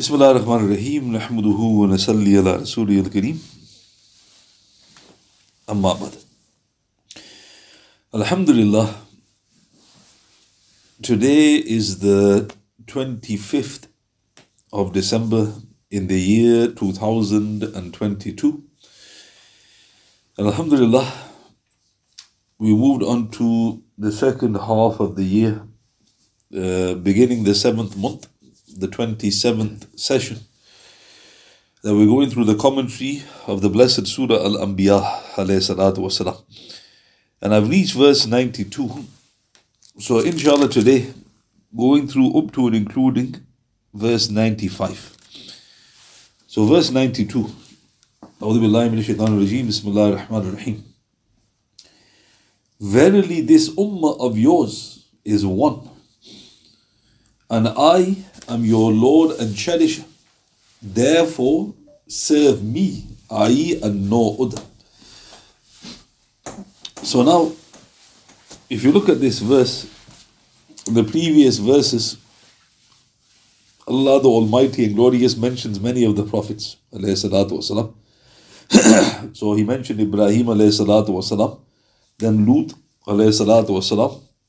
بسم الله الرحمن الرحيم نحمده ونصلي على رسوله الكريم أما بعد Alhamdulillah Today is the 25th of December in the year 2022 Alhamdulillah we moved on to the second half of the year uh, beginning the seventh month the 27th session that we're going through the commentary of the blessed surah al-anbiya and i've reached verse 92 so inshallah today going through up to and including verse 95 so verse 92 Verily, this ummah of yours is one, and I am your Lord and cherisher. Therefore, serve me, i.e., and no other. So now, if you look at this verse, the previous verses, Allah the Almighty and Glorious mentions many of the prophets. so he mentioned Ibrahim then Lut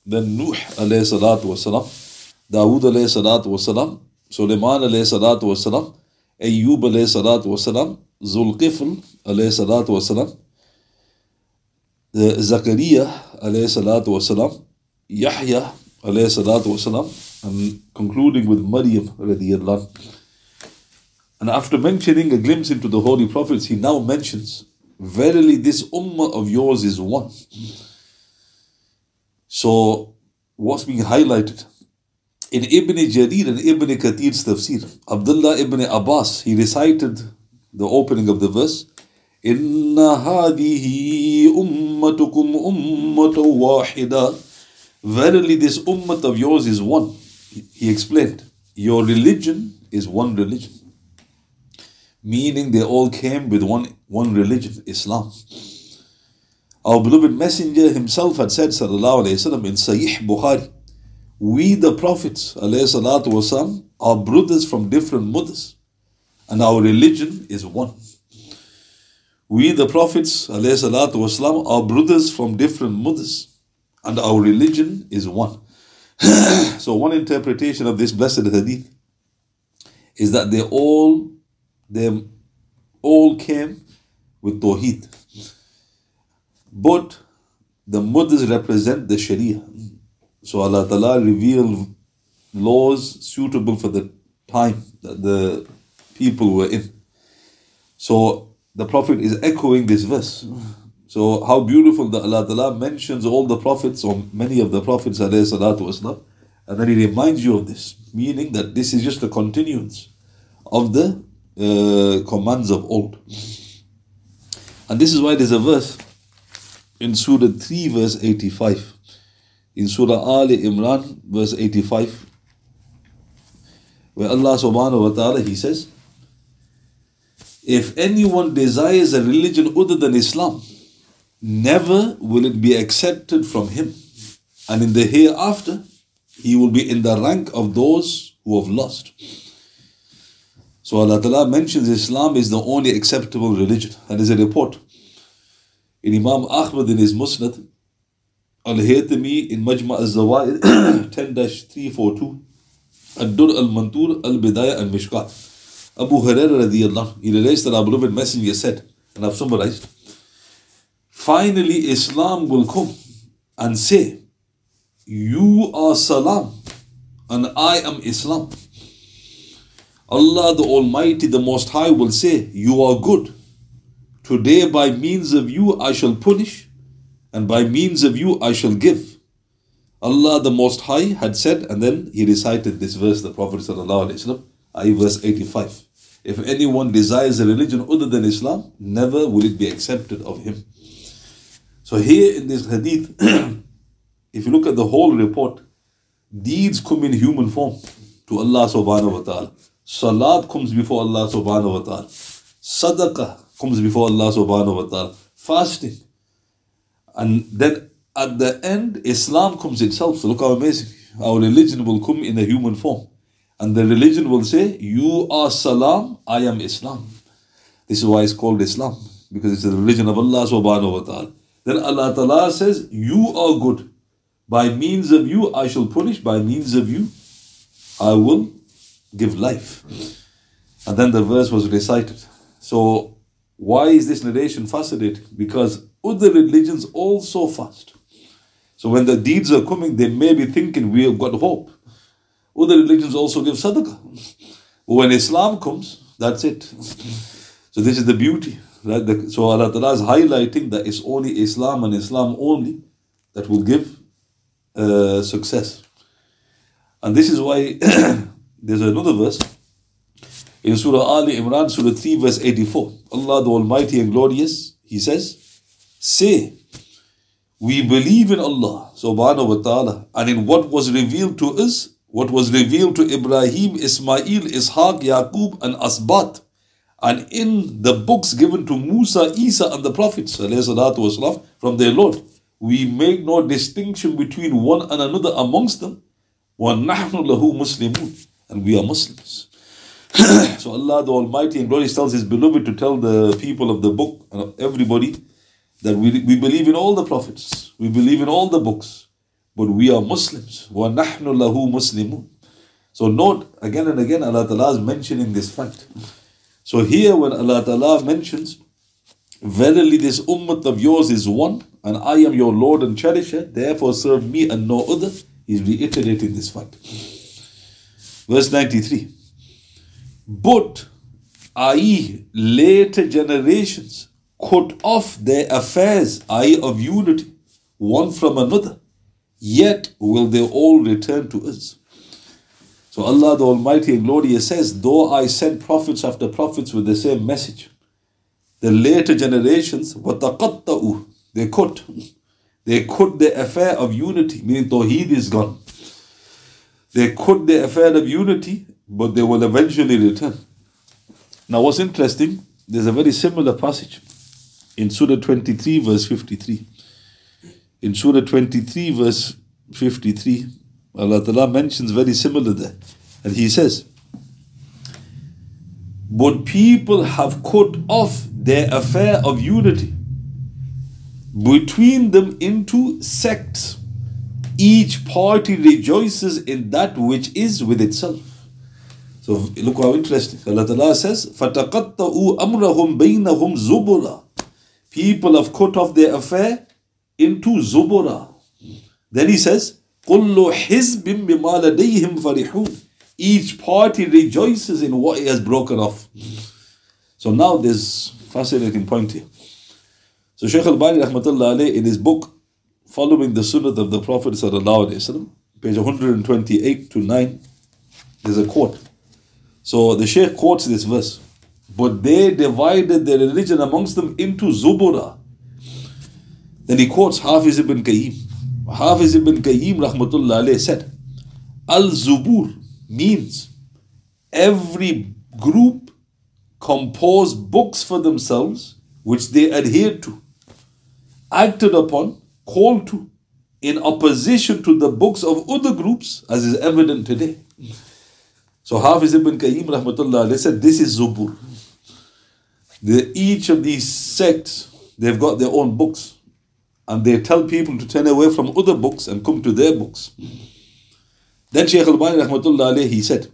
then Nuh Dawood alayhi salatu wasalam, Sulaiman alayhi salatu wasalam, Ayyub alayhi salatu wasalam, Zulqifl alayhi salatu wasalam, uh, Zakaria alayhi salatu wasalam, Yahya alayhi salatu wasalam, and concluding with Maryam radiallahu And after mentioning a glimpse into the holy prophets, he now mentions, Verily this ummah of yours is one. So, what's being highlighted? In Ibn Jarir and Ibn Kathir's tafsir, Abdullah ibn Abbas, he recited the opening of the verse, إِنَّ هَذِهِ أُمَّتُكُمْ أُمَّةً وَاحِدًا Verily this ummah of yours is one. He explained, your religion is one religion. Meaning they all came with one, one religion, Islam. Our beloved Messenger himself had said, Sallallahu Alaihi Wasallam, in Sahih Bukhari, we the prophets والسلام, are brothers from different mothers and our religion is one we the prophets والسلام, are brothers from different mothers and our religion is one so one interpretation of this blessed hadith is that they all they all came with tawheed but the mothers represent the sharia so Allah Ta'ala revealed laws suitable for the time that the people were in. So the Prophet is echoing this verse. So how beautiful that Allah Ta'ala mentions all the prophets or many of the prophets والسلام, and then he reminds you of this, meaning that this is just a continuance of the uh, commands of old. And this is why there's a verse in Surah 3 verse 85 in Surah Ali Imran, verse 85, where Allah subhanahu wa ta'ala He says, If anyone desires a religion other than Islam, never will it be accepted from him. And in the hereafter, he will be in the rank of those who have lost. So Allah Ta'ala mentions Islam is the only acceptable religion. And there's a report in Imam Ahmad in his Musnad Al-Haytami in Majma al-Zawaid 10-342 Ad-Dur al-Mantur al-Bidayah al-Mishkat Abu Hurairah radiallahu he relates that our beloved messenger said and I've summarized finally Islam will come and say you are Salam and I am Islam Allah the Almighty the Most High will say you are good today by means of you I shall punish and by means of you I shall give. Allah the Most High had said, and then he recited this verse, the Prophet ﷺ, I verse 85. If anyone desires a religion other than Islam, never will it be accepted of him. So here in this hadith, if you look at the whole report, deeds come in human form to Allah subhanahu wa ta'ala. Salat comes before Allah subhanahu wa ta'ala. Sadaqah comes before Allah subhanahu wa ta'ala. Fasting and then at the end, Islam comes itself. So look how amazing. Our religion will come in a human form. And the religion will say, You are Salam, I am Islam. This is why it's called Islam, because it's the religion of Allah subhanahu wa ta'ala. Then Allah Ta'ala says, You are good. By means of you I shall punish, by means of you I will give life. And then the verse was recited. So, why is this narration fascinating? Because other religions also fast. So, when the deeds are coming, they may be thinking we have got hope. Other religions also give sadaqah. But when Islam comes, that's it. So, this is the beauty. Right? So, Allah Ta'ala is highlighting that it's only Islam and Islam only that will give uh, success. And this is why there's another verse in Surah Ali Imran, Surah 3, verse 84. Allah the Almighty and Glorious, He says, Say, we believe in Allah subhanahu wa ta'ala and in what was revealed to us, what was revealed to Ibrahim, Ismail, Ishaq, Yaqub, and Asbat, and in the books given to Musa, Isa, and the prophets والسلام, from their Lord. We make no distinction between one and another amongst them. وَنَحْنُ لَهُ مُسْلِمُونَ And we are Muslims. so Allah the Almighty and Glorious tells His beloved to tell the people of the book and everybody that we, we believe in all the prophets, we believe in all the books, but we are Muslims. وَنَحْنُ لَهُ مُسْلِمُونَ So note again and again Allah Ta'ala is mentioning this fact. So here when Allah Ta'ala mentions, Verily this ummah of yours is one, and I am your Lord and cherisher, therefore serve me and no other, he's reiterating this fact. Verse 93. But, i.e., later generations cut off their affairs, i.e., of unity, one from another, yet will they all return to us. So Allah the Almighty and Glorious says, Though I sent prophets after prophets with the same message, the later generations, وَتَقَطَّعُوا They cut. They cut the affair of unity, meaning Tawheed is gone. They cut the affair of unity but they will eventually return. Now, what's interesting, there's a very similar passage in Surah 23, verse 53. In Surah 23, verse 53, Allah Ta'ala mentions very similar there. And He says, But people have cut off their affair of unity between them into sects. Each party rejoices in that which is with itself. So look how interesting. Allah Ta'ala says, فَتَقَطَّعُوا أَمْرَهُمْ بَيْنَهُمْ زُبُرًا people have cut off their affair into zubura. Then he says, "Kullu حِزْبٍ Each party rejoices in what he has broken off. So now there's fascinating point here. So Shaykh Albani rahmatullah in his book, Following the Sunnah of the Prophet sallallahu alaihi wasallam, page 128 to 9, there's a quote. So the Shaykh quotes this verse. But they divided their religion amongst them into Zubura. Then he quotes Hafiz ibn Qayyim. Hafiz ibn Qayyim rahmatullah said, Al Zubur means every group composed books for themselves which they adhered to, acted upon, called to, in opposition to the books of other groups, as is evident today. So Hafiz ibn Qayyim rahmatullah said this is Zubur. The, each of these sects, they've got their own books. And they tell people to turn away from other books and come to their books. Then Shaykh Albani rahmatullah he said,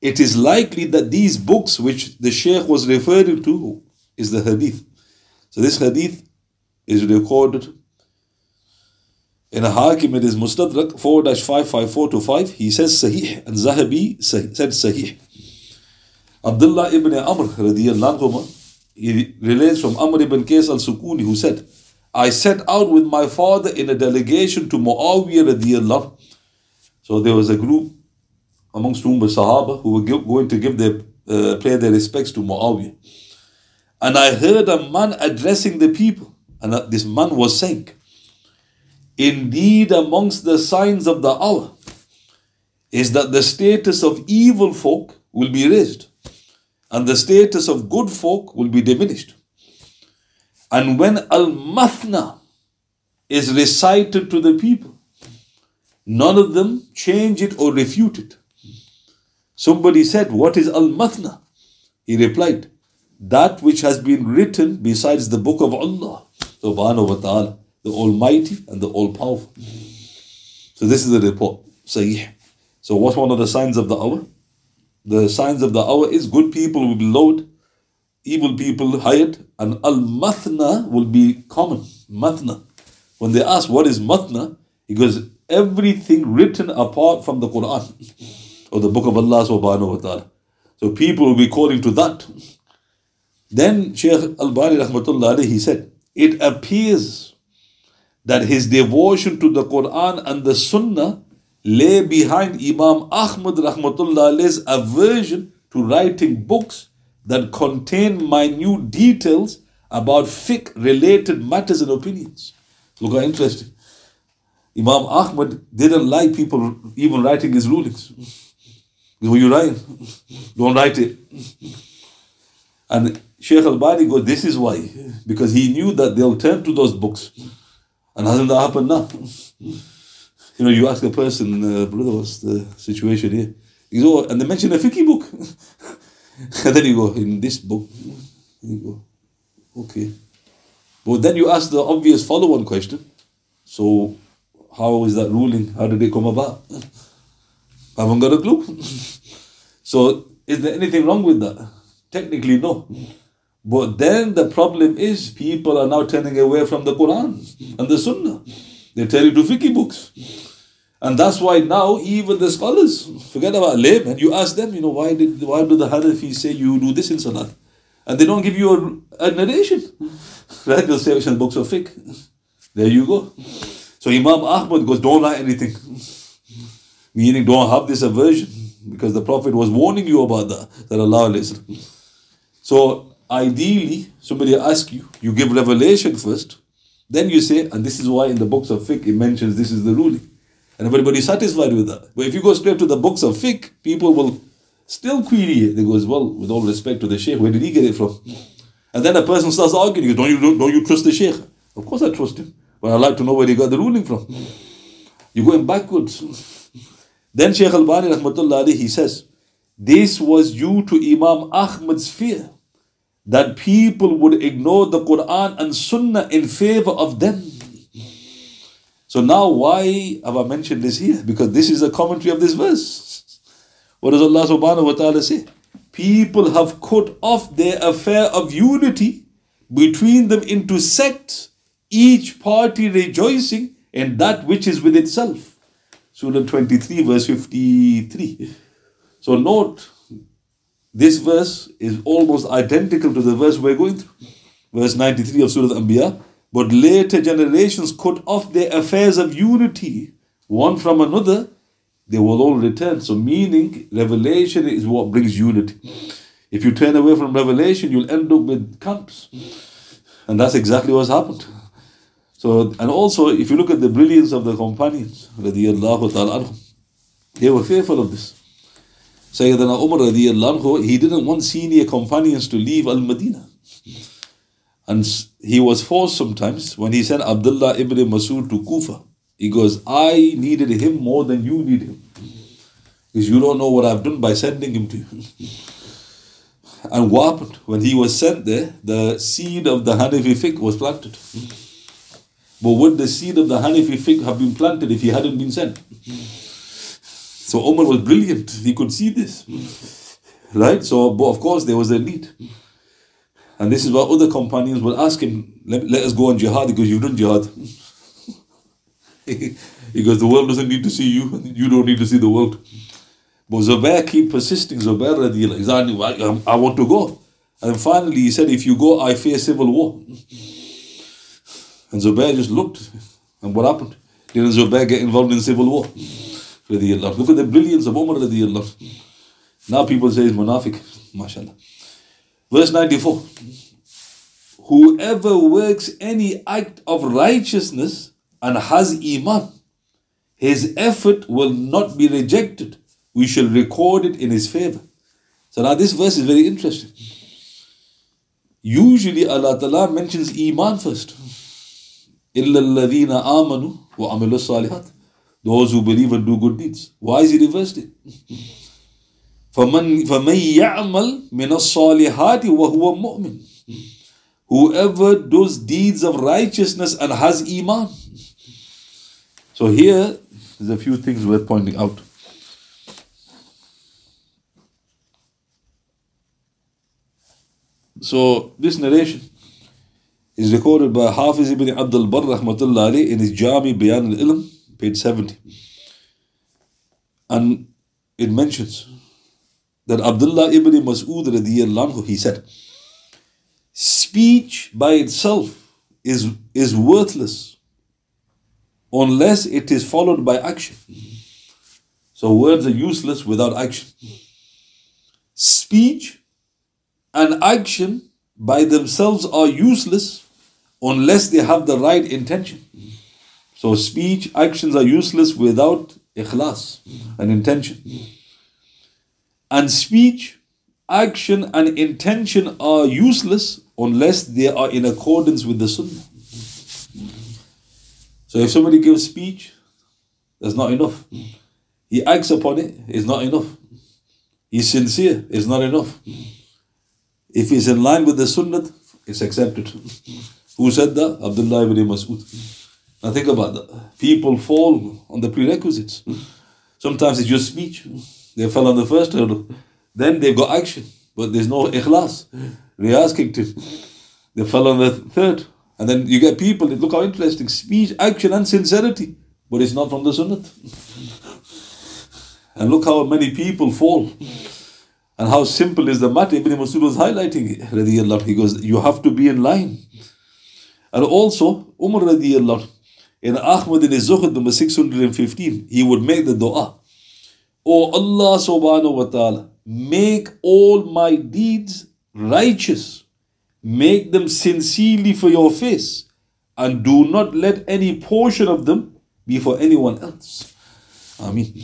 it is likely that these books which the Shaykh was referring to is the hadith. So this hadith is recorded in a Hakim, it is Mustadrak 4 554 to 5. He says Sahih, and Zahabi said Sahih. Abdullah ibn Amr, anhuma, he relates from Amr ibn Qais al Sukuni, who said, I set out with my father in a delegation to Muawiyah radiallahu. So there was a group amongst whom were Sahaba who were going to give their, uh, pay their respects to Muawiyah. And I heard a man addressing the people, and this man was saying, Indeed, amongst the signs of the hour is that the status of evil folk will be raised and the status of good folk will be diminished. And when Al Mathna is recited to the people, none of them change it or refute it. Somebody said, What is Al Mathna? He replied, That which has been written besides the book of Allah, subhanahu wa ta'ala, the Almighty and the All Powerful. So this is the report. Sahih. So what's one of the signs of the hour? The signs of the hour is good people will be lowered, evil people hired, and al mathna will be common. Mathna. When they ask what is mathna, he goes, everything written apart from the Quran or the book of Allah subhanahu wa ta'ala. So people will be calling to that. Then Shaykh Albani rahmatullah he said, it appears that his devotion to the Quran and the Sunnah lay behind Imam Ahmad rahmatullah's aversion to writing books that contain minute details about fiqh related matters and opinions. Look how interesting. Imam Ahmad didn't like people even writing his rulings. When you write, don't write it. And Sheikh Albani goes, this is why. Because he knew that they'll turn to those books. And hasn't that happened now? You know, you ask a person, uh, brother, what's the situation here? You go, and they mention a fiqh book. and then you go, in this book. You go, okay. But then you ask the obvious follow on question. So, how is that ruling? How did it come about? I haven't got a clue. so, is there anything wrong with that? Technically, no. But then the problem is people are now turning away from the Quran and the Sunnah. They tell you to fiqh books. And that's why now even the scholars, forget about laymen, you ask them, you know, why did why do the Hanafis say you do this in Salat? And they don't give you a, a narration. Right? They'll say it's in books of fiqh. There you go. So Imam Ahmad goes, don't write anything. Meaning don't have this aversion. Because the Prophet was warning you about that. That Allah So ideally, somebody asks you, you give revelation first, then you say, and this is why in the books of fiqh it mentions this is the ruling. And everybody's satisfied with that. But if you go straight to the books of fiqh, people will still query it. They goes, well, with all respect to the sheikh, where did he get it from? And then a person starts arguing, goes, don't you, don't, you trust the sheikh? Of course I trust him. But I'd like to know where he got the ruling from. You're going backwards. then Shaykh Albani he says, this was due to Imam Ahmad's fear that people would ignore the Quran and Sunnah in favor of them. So now, why have I mentioned this here? Because this is a commentary of this verse. What does Allah subhanahu wa ta'ala say? People have cut off their affair of unity between them into sects, each party rejoicing in that which is with itself. Surah 23, verse 53. So note this verse is almost identical to the verse we're going through. Verse 93 of Surah Al-Anbiya. But later generations cut off their affairs of unity, one from another, they will all return. So meaning, revelation is what brings unity. If you turn away from revelation, you'll end up with camps. And that's exactly what's happened. So, and also, if you look at the brilliance of the companions, they were fearful of this. Sayyidina Umar radiallahu he didn't want senior companions to leave Al Madinah. And he was forced sometimes when he sent Abdullah ibn Masud to Kufa. He goes, I needed him more than you need him. Because you don't know what I've done by sending him to you. and what happened? When he was sent there, the seed of the Hanafi fiqh was planted. But would the seed of the Hanafi fiqh have been planted if he hadn't been sent? So Omar was brilliant. He could see this. Right? So, but of course, there was a need. And this is why other companions will ask him, let, let us go on jihad because you've done jihad. because the world doesn't need to see you, and you don't need to see the world. But Zubair keep persisting, Zubair radiallahu I, um, I want to go. And finally he said, if you go, I fear civil war. And Zubair just looked. And what happened? Didn't Zubair get involved in civil war? Look at the brilliance of Umar radiallahu. Now people say he's munafiq. MashaAllah. Verse 94. Whoever works any act of righteousness and has iman, his effort will not be rejected. We shall record it in his favor. So now this verse is very interesting. Usually Allah Ta'ala mentions iman first. إِلَّا الَّذِينَ آمَنُوا وَعَمِلُوا الصَّالِحَاتِ those who believe and do good deeds. Why is he reversed it? فَمَنْ, فَمَنْ يَعْمَلْ مِنَ الصَّالِحَاتِ وَهُوَ مُؤْمِنٌ Whoever does deeds of righteousness and has iman. So here, there's a few things worth pointing out. So this narration is recorded by Hafiz ibn Abdul Barr rahmatullah in his Jami Bayan al-Ilm, page 70. And it mentions that Abdullah ibn Mas'ud radiyallahu he said, speech by itself is, is worthless unless it is followed by action. So words are useless without action. Speech and action by themselves are useless unless they have the right intention. So speech, actions are useless without ikhlas, an intention. And speech, action, and intention are useless unless they are in accordance with the sunnah. So if somebody gives speech, that's not enough. He acts upon it, it's not enough. He's sincere, it's not enough. If he's in line with the sunnah, it's accepted. Who said that? Abdullah ibn Mas'ud. Now think about that. People fall on the prerequisites. Hmm? Sometimes it's just speech. Hmm? They fell on the first hurdle. Then they've got action, but there's no ikhlas. Riyaz kicked in. They fell on the third. And then you get people, look how interesting, speech, action, and sincerity. But it's not from the sunnah. And look how many people fall. And how simple is the matter. Ibn Masud was highlighting it. He goes, You have to be in line. And also, Umar radiallahu in Ahmad in his Zuhud number 615, he would make the dua. Oh Allah subhanahu wa ta'ala, make all my deeds righteous. Make them sincerely for your face. And do not let any portion of them be for anyone else. Ameen.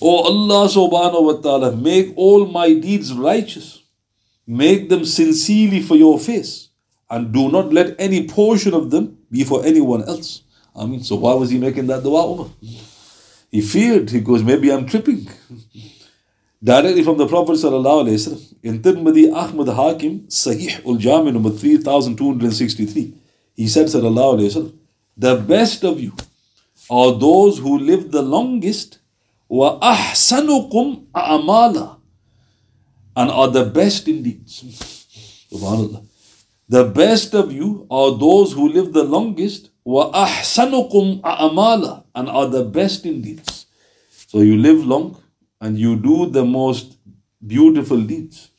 Oh Allah subhanahu wa ta'ala, make all my deeds righteous. Make them sincerely for your face. And do not let any portion of them be for anyone else. I mean, so why was he making that dua, Umar? He feared, he goes, maybe I'm tripping. Directly from the Prophet ﷺ, in Tirmidhi Ahmad Hakim, Sahih ul Jami number 3263, he said, Sallallahu the best of you are those who live the longest wa ahsanukum a'mala and are the best in deeds. Subhanallah. The best of you are those who live the longest ahsanukum a'mala and are the best in deeds. So you live long and you do the most beautiful deeds.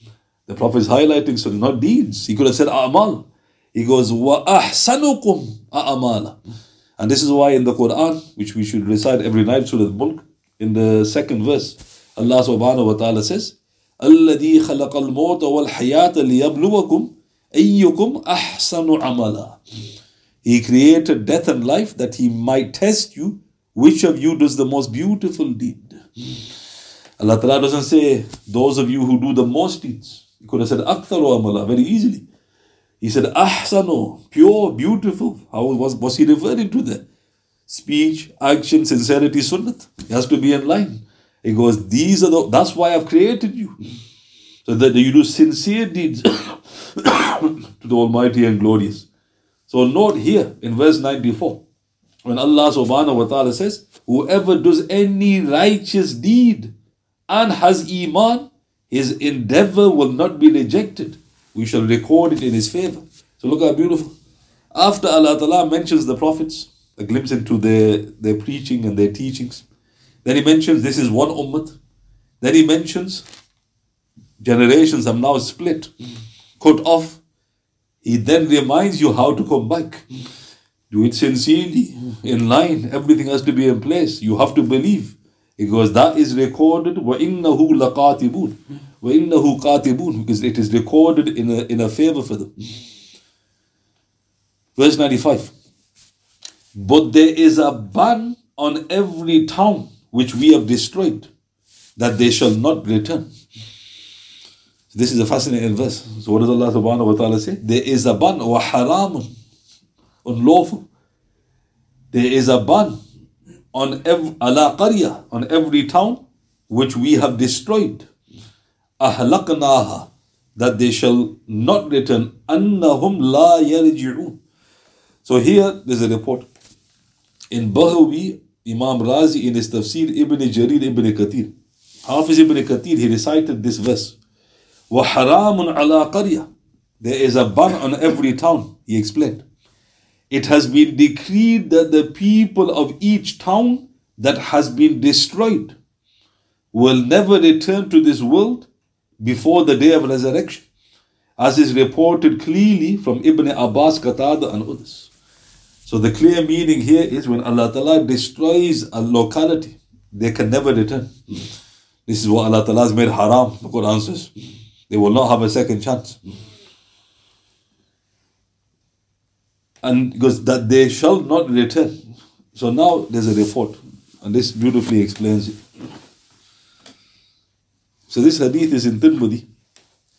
The Prophet is highlighting so not deeds. He could have said a'mal. He goes ahsanukum a'mala. And this is why in the Quran, which we should recite every night, Surah Al-Mulk, in the second verse, Allah subhanahu wa ta'ala says, الذي خلق الموت والحياة ليبلوكم أيكم أحسن عملا He created death and life that He might test you which of you does the most beautiful deed. Allah Ta'ala doesn't say those of you who do the most deeds. He could have said aktharu amala very easily. He said ahsano, pure, beautiful. How was, was he referring to that? speech, action, sincerity, sunnat. It has to be in line. He goes, these are the, that's why I've created you. So that you do sincere deeds to the Almighty and glorious. So note here in verse 94, when Allah subhanahu wa ta'ala says, whoever does any righteous deed and has iman, his endeavor will not be rejected. We shall record it in his favor. So look how beautiful. After Allah Ta'ala mentions the prophets, a glimpse into their, their preaching and their teachings. Then he mentions this is one ummah. Then he mentions generations have now split, cut off. He then reminds you how to come back. Do it sincerely, in line. Everything has to be in place. You have to believe. Because that is recorded. وَإِنَّهُ لَقَاتِبُونَ وَإِنَّهُ قَاتِبُونَ Because it is recorded in a, in a favor for them. Verse 95. But there is a ban on every town which we have destroyed, that they shall not return. This is a fascinating verse. So what does Allah subhanahu wa ta'ala say? There is a ban or haram unlawful. There is a ban on ala qariya, on every town which we have destroyed. Ahlaqnaha that they shall not return. Annahum la yarji'un. So here there's a report. In Baghawi, Imam Razi in his tafsir Ibn Jarir Ibn Kathir. Hafiz Ibn Kathir, he recited this verse. وَحَرَامٌ عَلَىٰ قَرْيَةٍ There is a ban on every town, he explained. It has been decreed that the people of each town that has been destroyed will never return to this world before the day of resurrection, as is reported clearly from Ibn Abbas, Qatada, and others. So the clear meaning here is when Allah Ta'ala destroys a locality, they can never return. This is what Allah Ta'ala has made haram, the Quran says. They will not have a second chance. And because that they shall not return. So now there's a report, and this beautifully explains it. So this hadith is in Tirmidhi,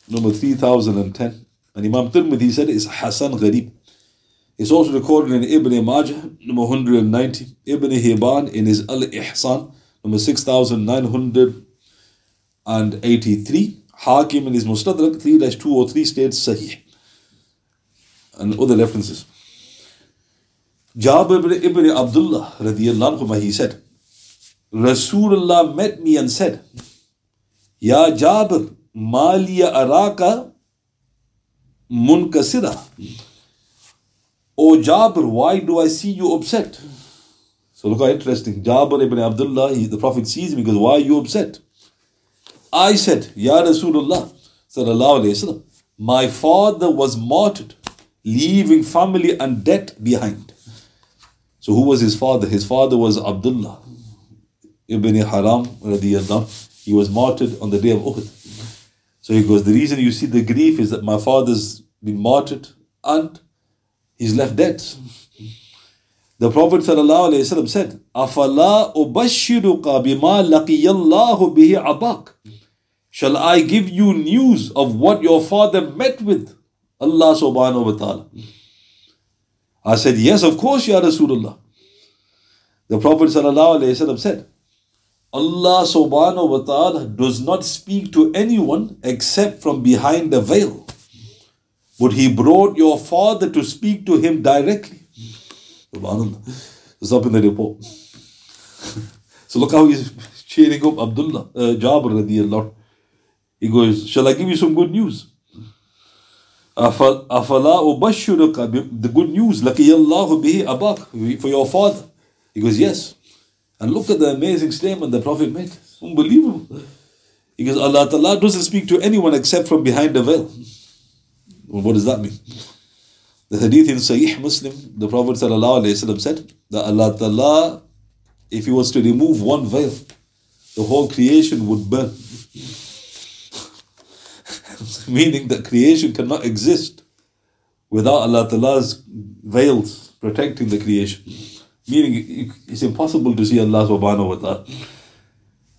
number 3010. And Imam Tirmidhi said it's Hasan Gharib. It's also recorded in Ibn Majah, number 190. Ibn Hibban in his Al Ihsan, number 6983. حاکم اینڈ از مستدرک تھری ڈیش ٹو اور تھری اسٹیٹس صحیح ہے. ریفرنسز جاب ابن ابن عبد اللہ رضی اللہ عنہ ہی سیٹ رسول اللہ میٹ می اینڈ سیٹ یا جاب مالی ارا کا منکسرا او جابر وائی ڈو آئی سی یو اپسٹ سو لوک انٹرسٹنگ جابر ابن عبد اللہ پروفیٹ سیز بیکاز وائی یو اپسٹ I said, Ya Rasulullah, sallallahu alayhi wasallam, my father was martyred, leaving family and debt behind. So who was his father? His father was Abdullah ibn Haram radiyallahu. He was martyred on the day of Uhud. So he goes, the reason you see the grief is that my father's been martyred and he's left dead. The Prophet ﷺ said, أَفَلَا أُبَشِّرُكَ بِمَا لَقِيَ اللَّهُ بِهِ عَبَاكَ Shall I give you news of what your father met with Allah subhanahu wa ta'ala? I said, Yes, of course, Ya Rasulullah. The Prophet ﷺ said, Allah subhanahu wa ta'ala does not speak to anyone except from behind a veil. But he brought your father to speak to him directly. It's up in the report. so look how he's cheering up Abdullah, uh, Jabir radiallahu. He goes, Shall I give you some good news? Ubashuruka, the good news, laqiyallahu bihi abak, for your father. He goes, Yes. And look at the amazing statement the Prophet made. Unbelievable. He goes, Allah Ta'ala doesn't speak to anyone except from behind the veil. Well, what does that mean? The hadith in Sahih Muslim, the Prophet said that Allah Ta'ala, if he was to remove one veil, the whole creation would burn. Meaning that creation cannot exist without Allah Ta'ala's veils protecting the creation. Meaning it's impossible to see Allah subhanahu wa ta'ala.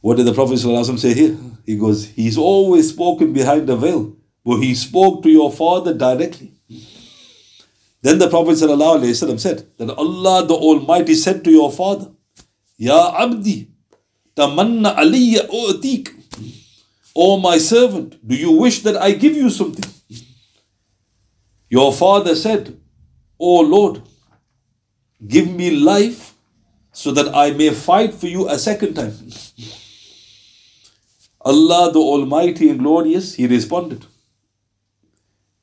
What did the Prophet say here? He goes, He's always spoken behind the veil, but he spoke to your father directly. Then the Prophet said that Allah the Almighty said to your father, Ya Abdi, tamanna aliyya u'tik. O my servant, do you wish that I give you something? Your father said, O Lord, Give me life so that I may fight for you a second time. Allah the Almighty and Glorious, He responded,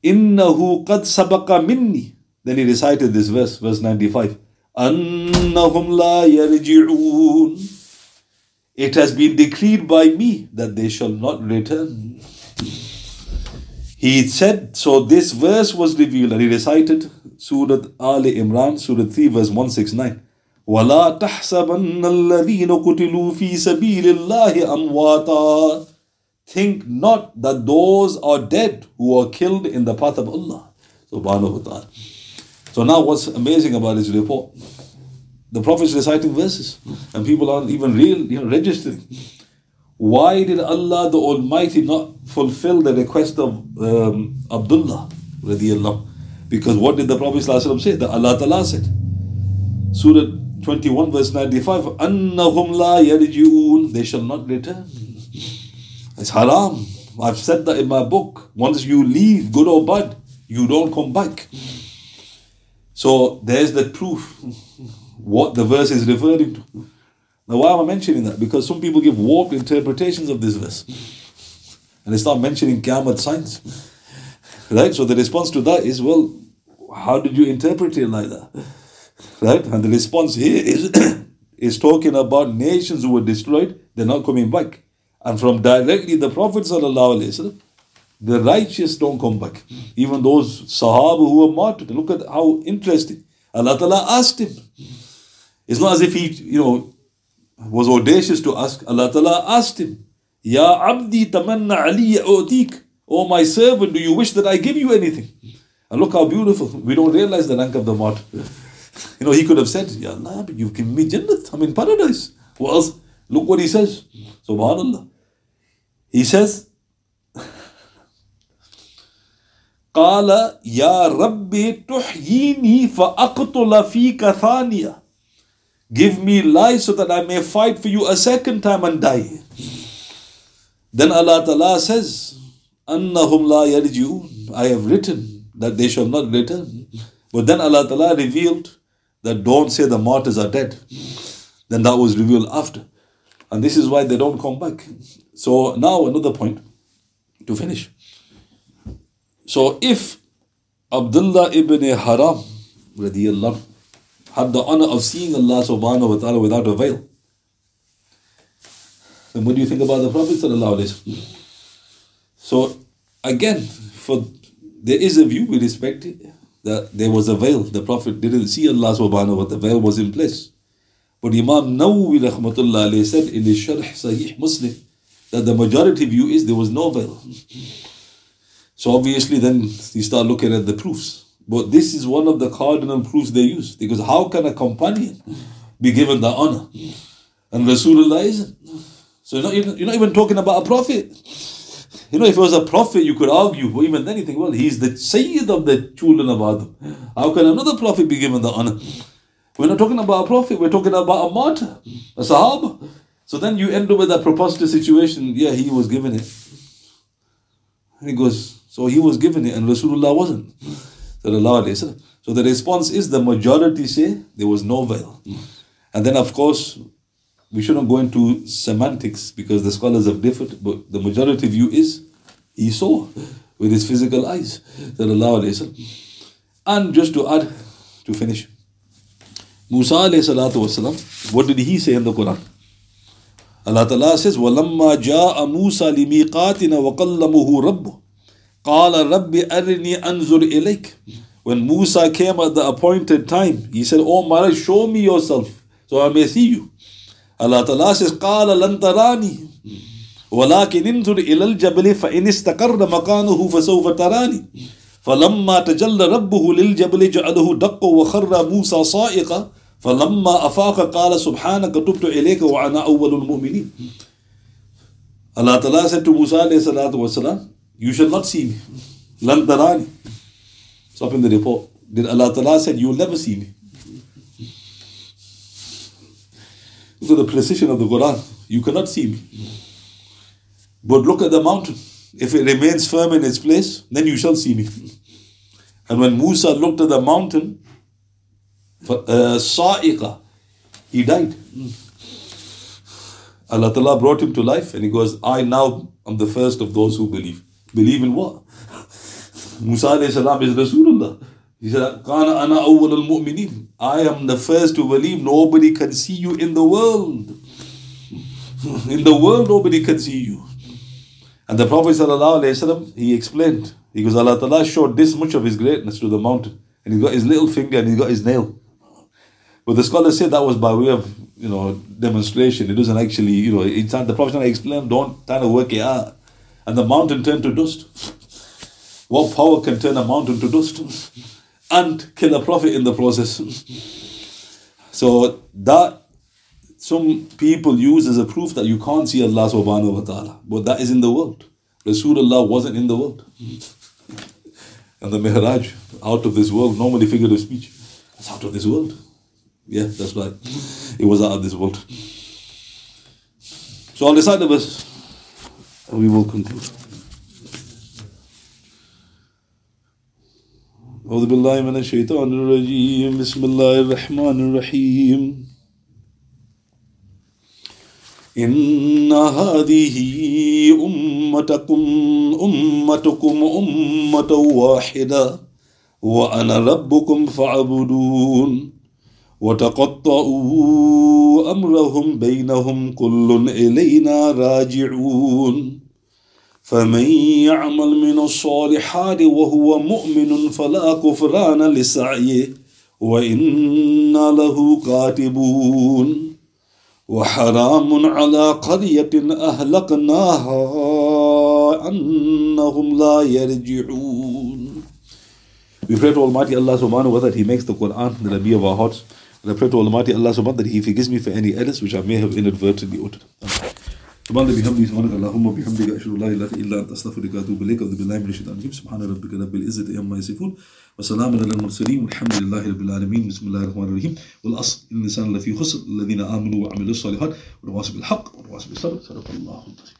Innahu qad sabaqa minni. Then he recited this verse, verse 95. Annahum la yarji'un. It has been decreed by me that they shall not return. He said, so this verse was revealed and he recited Surah Ali Imran, Surah 3, verse 169. وَلَا تَحْسَبَنَّ الَّذِينَ قُتِلُوا فِي سَبِيلِ اللَّهِ أَمْوَاتًا Think not that those are dead who are killed in the path of Allah. Subhanahu wa ta'ala. So now what's amazing about this report? The Prophet is reciting verses and people aren't even real, you know, registering. Why did Allah the Almighty not fulfill the request of um, Abdullah radiallahu because what did the Prophet ﷺ say? That Allah Ta'ala said. Surah 21 verse 95 أَنَّهُمْ لَا يَرْجِعُونَ They shall not return. It's haram. I've said that in my book. Once you leave, good or bad, you don't come back. So there's the proof, what the verse is referring to. Now, why am I mentioning that? Because some people give warped interpretations of this verse. And they start mentioning Qiyamah signs. Right? So the response to that is, well, how did you interpret it like that? Right? And the response here is, is talking about nations who were destroyed, they're not coming back. And from directly the Prophet the righteous don't come back. Even those Sahaba who were martyred. Look at how interesting. Allah Ta'ala asked him. It's not as if he, you know, was audacious to ask. Allah Ta'ala asked him, Ya abdi tamanna aliya u'tik. Oh my servant, do you wish that I give you anything? And look how beautiful. We don't realize the rank of the martyr. You know, he could have said, Ya Allah, but you've given me Jannat. I'm in paradise. What else? Look what he says. Subhanallah. He says, قال يا ربي تحييني فأقتل فيك ثانية Give me life so that I may fight for you a second time and die. Then Allah Ta'ala says, Annahum la yarjun. I have written that they shall not return. But then Allah Ta'ala revealed that don't say the martyrs are dead. Then that was revealed after. And this is why they don't come back. So now another point to finish. So if Abdullah ibn Haram radiallahu had the honor of seeing Allah subhanahu wa ta'ala without a veil, then what do you think about the Prophet So again, for there is a view we respect that there was a veil. The Prophet didn't see Allah subhanahu wa ta'ala, the veil was in place. But Imam Nawawi rahmatullah said in his Sharh Sahih Muslim that the majority view is there was no veil. So obviously then you start looking at the proofs. But this is one of the cardinal proofs they use. Because how can a companion be given the honor? And Rasulullah isn't. So you're not even, you're not even talking about a prophet. You know, if it was a prophet, you could argue, but even then you think, well, he's the Sayyid of the children of Adam. How can another prophet be given the honor? We're not talking about a prophet, we're talking about a martyr, a Sahaba. So then you end up with that preposterous situation. Yeah, he was given it. And he goes, so he was given it and Rasulullah wasn't. So the response is the majority say there was no veil. And then of course, we shouldn't go into semantics because the scholars have differed, but the majority view is he saw with his physical eyes. And just to add, to finish, Musa والسلام, what did he say in the Quran? Allah Ta'ala says, وَلَمَّا جَاءَ مُوسَى لِمِيقَاتِنَا وَقَلَّمُهُ رَبُّهُ قَالَ رَبِّ أَرِنِي أَنظُرْ إِلَيْكَ. When Musa came at the appointed time, he said, Oh my show me yourself so I may see you. Allah Ta'ala says, قَالَ لَن تَرَانِي ولكن انظر إلى الجبل فإن استقر مكانه فسوف تراني فلما تجلى ربه للجبل جعله دق وخر موسى صائقا فلما أفاق قال سبحانك تبت إليك وأنا أول المؤمنين Allah Ta'ala said to Musa alayhi salatu wasalam, You shall not see me. Lan tarani. Stop in the report. Did Allah Ta'ala said, You will never see me. Look at the precision of the Quran. You cannot see me. But look at the mountain. If it remains firm in its place, then you shall see me. And when Musa looked at the mountain, uh, sa'iqa, he died. Allah Ta'ala brought him to life and he goes, I now am the first of those who believe. Believe in what? Musa alayhi salam is Rasulullah. He said, Kana ana awwal al-mu'minin. I am the first to believe. Nobody can see you in the world. In the world, nobody can see you. And the Prophet ﷺ, he explained, he goes, Allah Ta'ala showed this much of his greatness to the mountain. And he got his little finger and he got his nail. But the scholars say that was by way of, you know, demonstration. It doesn't actually, you know, it's not, the Prophet explained, don't try to work it out. And the mountain turned to dust. What power can turn a mountain to dust? And kill a prophet in the process. So that some people use as a proof that you can't see Allah subhanahu wa ta'ala. But that is in the world. Rasulullah wasn't in the world. and the Mi'raj, out of this world, normally figurative speech. It's out of this world. Yeah, that's right. It was out of this world. So on the side of us, we will conclude. أعوذ بالله من الشيطان الرجيم. بسم الله الرحمن الرحيم. إن هذه أمتكم أمتكم أمة واحدة وأنا ربكم فاعبدون. وتقطعوا أمرهم بينهم كل إلينا راجعون. فمن يعمل من الصالحات وهو مؤمن فلا كفران لسعيه وإنا له كاتبون. وحرام على قرية أهلكناها أنهم لا يرجعون. We pray to Almighty Allah subhanahu wa ta'ala that He makes the Quran the Nabi of our hearts. And I pray to Almighty Allah subhanahu wa ta'ala that He forgives me for any errors which I may have inadvertently uttered. سبحان الله بحمده سبحانك اللهم وبحمدك اشهد ان لا اله الا انت استغفرك واتوب اليك اعوذ بالله من الشيطان الرجيم سبحان ربك رب العزه عما يصفون وسلام على المرسلين والحمد لله رب العالمين بسم الله الرحمن الرحيم والاصل ان الانسان لفي خسر الذين امنوا وعملوا الصالحات والتواصوا بالحق والتواصوا بالصبر صدق الله العظيم